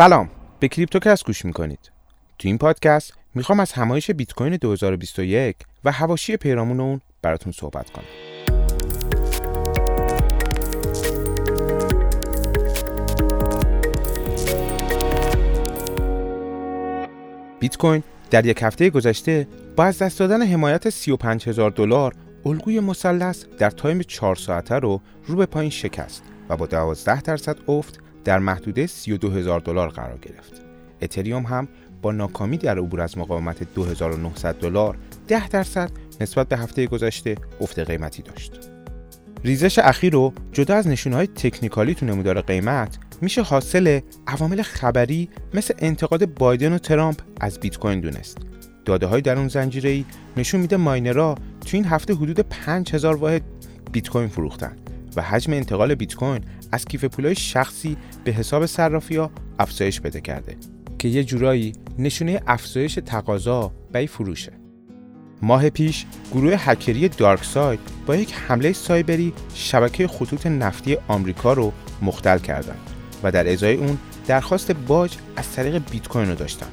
سلام. به کریپتوکست گوش می‌کنید. تو این پادکست می‌خوام از همایش بیت کوین 2021 و حواشی پیرامون اون براتون صحبت کنم. بیت کوین در یک هفته گذشته با از دست دادن حمایت 35 هزار دلار الگوی مثلث در تایم 4 ساعته رو رو به پایین شکست و با 12 درصد افت در محدوده 32 هزار دلار قرار گرفت. اتریوم هم با ناکامی در عبور از مقاومت 2900 دلار 10 درصد نسبت به هفته گذشته افت قیمتی داشت. ریزش اخیر رو جدا از نشونهای تکنیکالی تو نمودار قیمت میشه حاصل عوامل خبری مثل انتقاد بایدن و ترامپ از بیت کوین دونست. داده های در اون زنجیره ای نشون میده ماینرها تو این هفته حدود 5000 واحد بیت کوین فروختن و حجم انتقال بیت کوین از کیف پولای شخصی به حساب صرافی افزایش بده کرده که یه جورایی نشونه افزایش تقاضا به فروشه. ماه پیش گروه هکری دارک ساید با یک حمله سایبری شبکه خطوط نفتی آمریکا رو مختل کردند و در ازای اون درخواست باج از طریق بیت کوین رو داشتن.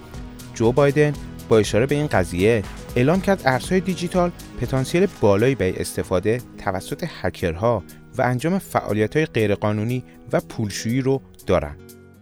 جو بایدن با اشاره به این قضیه اعلام کرد ارزهای دیجیتال پتانسیل بالایی به استفاده توسط هکرها و انجام فعالیت های غیرقانونی و پولشویی رو دارن.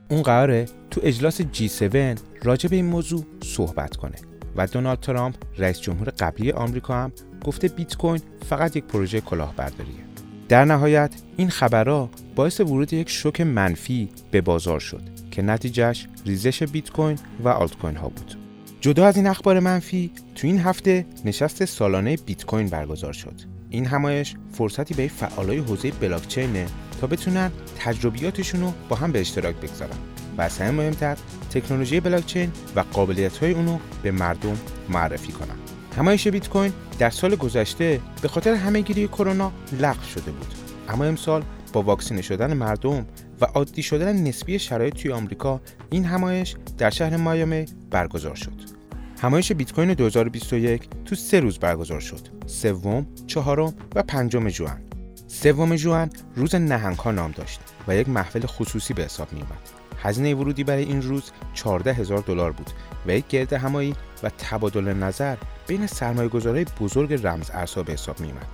اون قراره تو اجلاس G7 راجع به این موضوع صحبت کنه و دونالد ترامپ رئیس جمهور قبلی آمریکا هم گفته بیت کوین فقط یک پروژه کلاهبرداریه. در نهایت این خبرها باعث ورود یک شوک منفی به بازار شد که نتیجهش ریزش بیت کوین و آلت کوین ها بود. جدا از این اخبار منفی تو این هفته نشست سالانه بیت کوین برگزار شد. این همایش فرصتی به فعالای حوزه بلاکچینه تا بتونن تجربیاتشون رو با هم به اشتراک بگذارن. و از همه مهمتر تکنولوژی بلاکچین و قابلیت های اونو به مردم معرفی کنن. همایش بیت کوین در سال گذشته به خاطر همهگیری کرونا لغو شده بود. اما امسال با واکسینه شدن مردم و عادی شدن نسبی شرایط توی آمریکا این همایش در شهر مایامی برگزار شد. همایش بیت کوین 2021 تو سه روز برگزار شد. سوم، چهارم و پنجم جوان. سوم جوان روز نهنگ نام داشت و یک محفل خصوصی به حساب می اومد. هزینه ورودی برای این روز 14 هزار دلار بود و یک گرد همایی و تبادل نظر بین سرمایه‌گذارهای بزرگ رمز ارزها به حساب می اومد.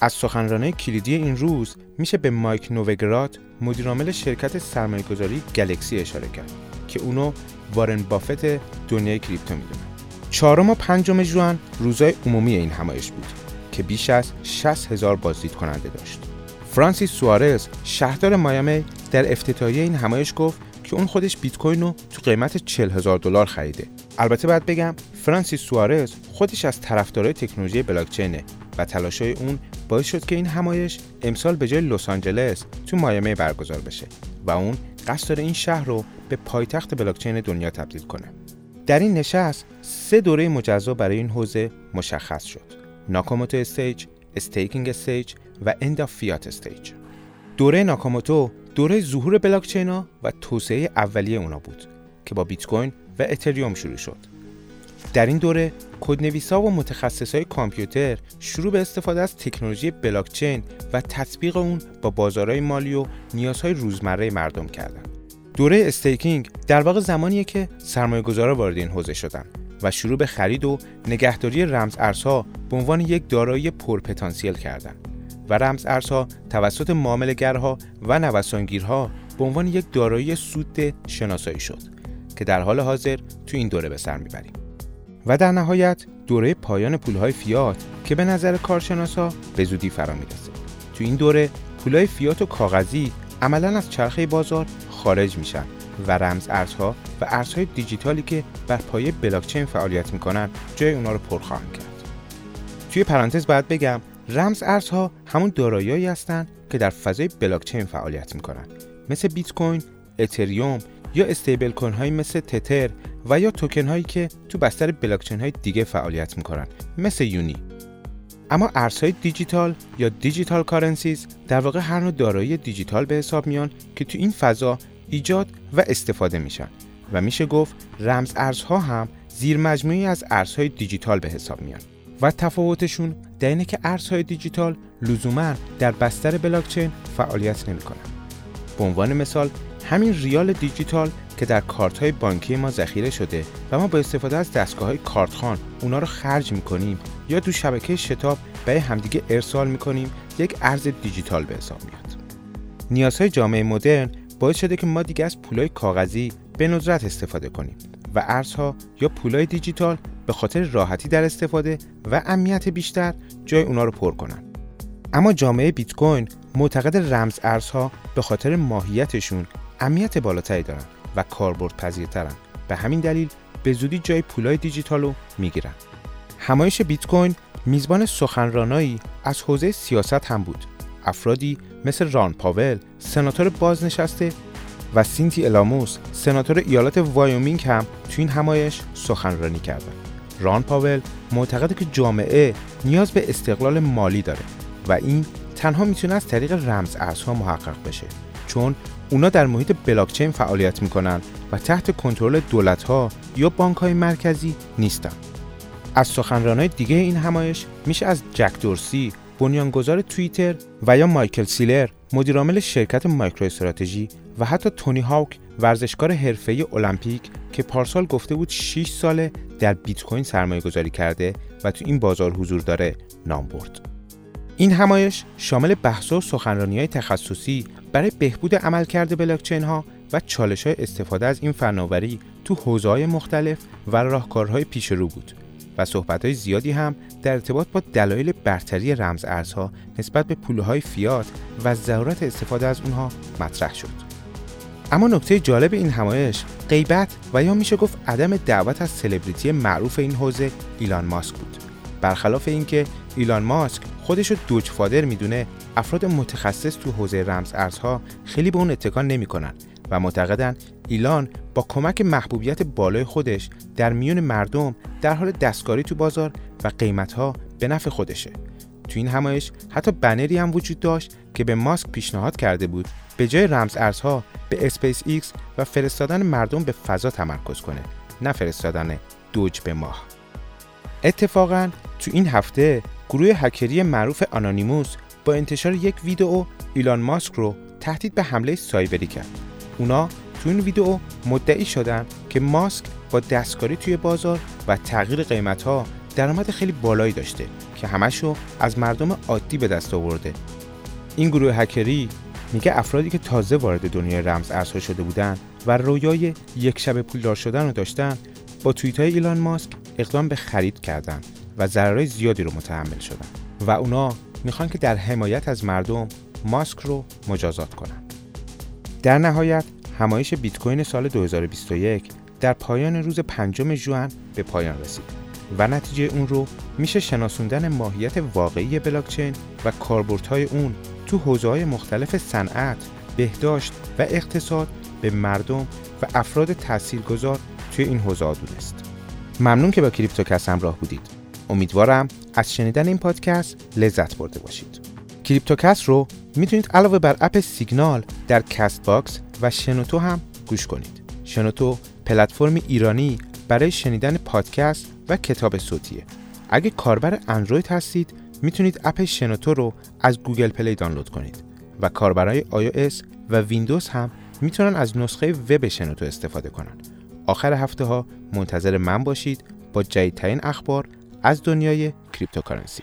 از سخنرانه کلیدی این روز میشه به مایک نووگراد مدیرعامل شرکت سرمایه‌گذاری گلکسی اشاره کرد که اونو وارن بافت دنیای کریپتو می‌دونه چهارم و پنجم جوان روزای عمومی این همایش بود که بیش از 60 هزار بازدید کننده داشت فرانسیس سوارز شهردار مایامی در افتتاحیه این همایش گفت که اون خودش بیت کوین رو تو قیمت 40 هزار دلار خریده البته باید بگم فرانسیس سوارز خودش از طرفدارای تکنولوژی بلاکچینه و تلاشای اون باعث شد که این همایش امسال به جای لس آنجلس تو مایامی برگزار بشه و اون قصد داره این شهر رو به پایتخت بلاکچین دنیا تبدیل کنه. در این نشست سه دوره مجزا برای این حوزه مشخص شد. Nakamoto stage، staking stage و end of fiat stage. دوره ناکاموتو دوره ظهور بلاکچین ها و توسعه اولیه اونا بود که با بیت کوین و اتریوم شروع شد. در این دوره کدنویسا و متخصصای کامپیوتر شروع به استفاده از تکنولوژی بلاکچین و تطبیق اون با بازارهای مالی و نیازهای روزمره مردم کردند. دوره استیکینگ در واقع زمانیه که سرمایه‌گذارا وارد این حوزه شدن و شروع به خرید و نگهداری رمز ارزها به عنوان یک دارایی پرپتانسیل کردند و رمز ارزها توسط معاملهگرها و نوسانگیرها به عنوان یک دارایی سود شناسایی شد که در حال حاضر تو این دوره به سر می‌بریم. و در نهایت دوره پایان پولهای فیات که به نظر کارشناسا به زودی فرا می‌رسه. تو این دوره پولهای فیات و کاغذی عملا از چرخه بازار خارج میشن و رمز ارزها و ارزهای دیجیتالی که بر پایه بلاکچین فعالیت می‌کنن جای اونا رو پر خواهند کرد. توی پرانتز باید بگم رمز ارزها همون داراییهایی هستند که در فضای بلاکچین فعالیت می‌کنن مثل بیت کوین، اتریوم یا استیبل کوین هایی مثل تتر و یا توکن هایی که تو بستر بلاکچین های دیگه فعالیت می‌کنن مثل یونی اما ارزهای دیجیتال یا digital currencies در واقع هر نوع دارایی دیجیتال به حساب میان که تو این فضا ایجاد و استفاده میشن و میشه گفت رمز ارزها هم زیر مجموعه‌ای از ارزهای دیجیتال به حساب میان و تفاوتشون در اینه که ارزهای دیجیتال لزوما در بستر بلاکچین فعالیت نمی‌کنن. به عنوان مثال همین ریال دیجیتال که در کارت های بانکی ما ذخیره شده و ما با استفاده از دستگاه های کارتخان اونا رو خرج می‌کنیم یا دو شبکه شتاب به همدیگه ارسال می‌کنیم یک ارز دیجیتال به حساب میاد نیازهای جامعه مدرن باعث شده که ما دیگه از پولای کاغذی به ندرت استفاده کنیم و ارزها یا پولای دیجیتال به خاطر راحتی در استفاده و امنیت بیشتر جای اونا رو پر کنن. اما جامعه بیت کوین معتقده رمز ارزها به خاطر ماهیتشون امنیت بالاتری دارن و کاربرد پذیرترن به همین دلیل به زودی جای پولای دیجیتال رو می‌گیرن. همایش بیت کوین میزبان سخنرانایی از حوزه سیاست هم بود. افرادی مثل ران پاول سناتور بازنشسته و سینتیا لامیس سناتور ایالت وایومینگ هم تو این همایش سخنرانی کردند. ران پاول معتقده که جامعه نیاز به استقلال مالی داره و این تنها می‌تونه از طریق رمز ارزها محقق بشه چون اونا در محیط بلاکچین فعالیت می‌کنن و تحت کنترل دولت ها یا بانک های مرکزی نیستن از سخنرانای دیگه این همایش میشه از جک دورسی بنیانگذار توییتر و یا مایکل سیلر مدیرعامل شرکت مایکرو استراتژی و حتی تونی هاوک ورزشکار حرفه‌ای المپیک که پارسال گفته بود 6 ساله در بیت کوین سرمایه گذاری کرده و تو این بازار حضور داره نام برد. این همایش شامل بحث و سخنرانی های تخصصی برای بهبود عملکرد بلاکچین ها و چالش های استفاده از این فناوری تو حوزه های مختلف و راهکارهای پیش رو بود و صحبت زیادی هم در ارتباط با دلایل برتری رمز ارزها نسبت به پوله های فیات و ضرورت استفاده از اونها مطرح شد. اما نکته جالب این همایش غیبت و یا میشه گفت عدم دعوت از سلبریتی معروف این حوزه ایلان ماسک بود. برخلاف اینکه ایلان ماسک خودش رو دوج فادر می‌دونه افراد متخصص تو حوزه رمز ارزها خیلی به اون اتکان نمی‌کنن و معتقدن ایلان با کمک محبوبیت بالای خودش در میون مردم در حال دستکاری تو بازار و قیمتها به نفع خودشه تو این همایش حتی بنری هم وجود داشت که به ماسک پیشنهاد کرده بود به جای رمز ارزها به اسپیس ایکس و فرستادن مردم به فضا تمرکز کنه نه فرستادن دوج به ماه اتفاقا تو این هفته گروه هکری معروف آنانیموس با انتشار یک ویدئو ایلان ماسک رو تهدید به حمله سایبری کرد. اونا تو این ویدئو مدعی شدن که ماسک با دستکاری توی بازار و تغییر قیمت ها درآمد خیلی بالایی داشته که همشو از مردم عادی به دست آورده. این گروه هکری میگه افرادی که تازه وارد دنیای رمز ارزها شده بودن و رویای یک شب پولدار شدن رو داشتن با توییت های ایلان ماسک اقدام به خرید کردن و ضررهای زیادی رو متحمل شدن و اونا می‌خوان که در حمایت از مردم ماسک رو مجازات کنن در نهایت همایش بیت کوین سال 2021 در پایان روز پنجم ژوئن به پایان رسید و نتیجه اون رو میشه شناسوندن ماهیت واقعی بلاکچین و کاربردهای اون تو حوزه‌های مختلف صنعت، بهداشت و اقتصاد به مردم و افراد تاثیرگذار توی این حوزه دونست. ممنون که با کریپتوکس همراه بودید. امیدوارم از شنیدن این پادکست لذت برده باشید. کریپتوکست رو می‌تونید علاوه بر اپ سیگنال در کست باکس و شنوتو هم گوش کنید. شنوتو پلتفرم ایرانی برای شنیدن پادکست و کتاب صوتیه. اگه کاربر اندروید هستید می‌تونید اپ شنوتو رو از گوگل پلی دانلود کنید و کاربرای iOS و ویندوز هم می‌تونن از نسخه وب شنوتو استفاده کنن. آخر هفته ها منتظر من باشید با جدیدترین اخبار از دنیای کریپتوکارنسی